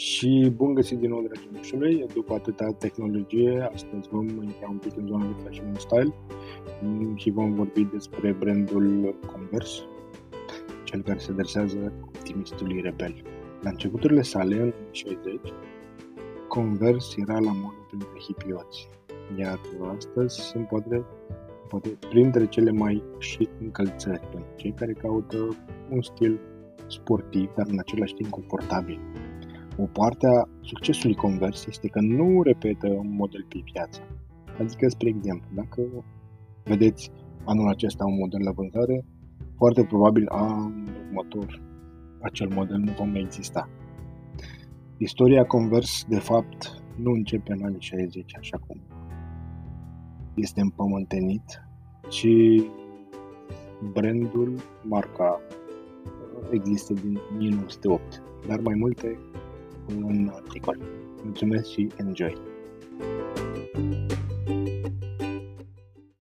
Și bun găsit din nou, dragii mușului, după atâta tehnologie, astăzi vom intra un pic în zona de fashion style și vom vorbi despre brandul Converse, cel care se adresează optimistului rebel. La începuturile sale, în 60, Converse era la modă printre hipioți, iar astăzi sunt poate, poate printre cele mai și încălțări pentru cei care caută un stil sportiv, dar în același timp confortabil. O parte a succesului Converse este că nu repetă un model pe piață. Adică, spre exemplu, dacă vedeți anul acesta un model la vânzare, foarte probabil anul următor acel model nu va mai exista. Istoria Converse, de fapt, nu începe în anii 60, așa cum este împământenit, ci brandul, marca, există din 1908, dar mai multe în articol. Mulțumesc și enjoy!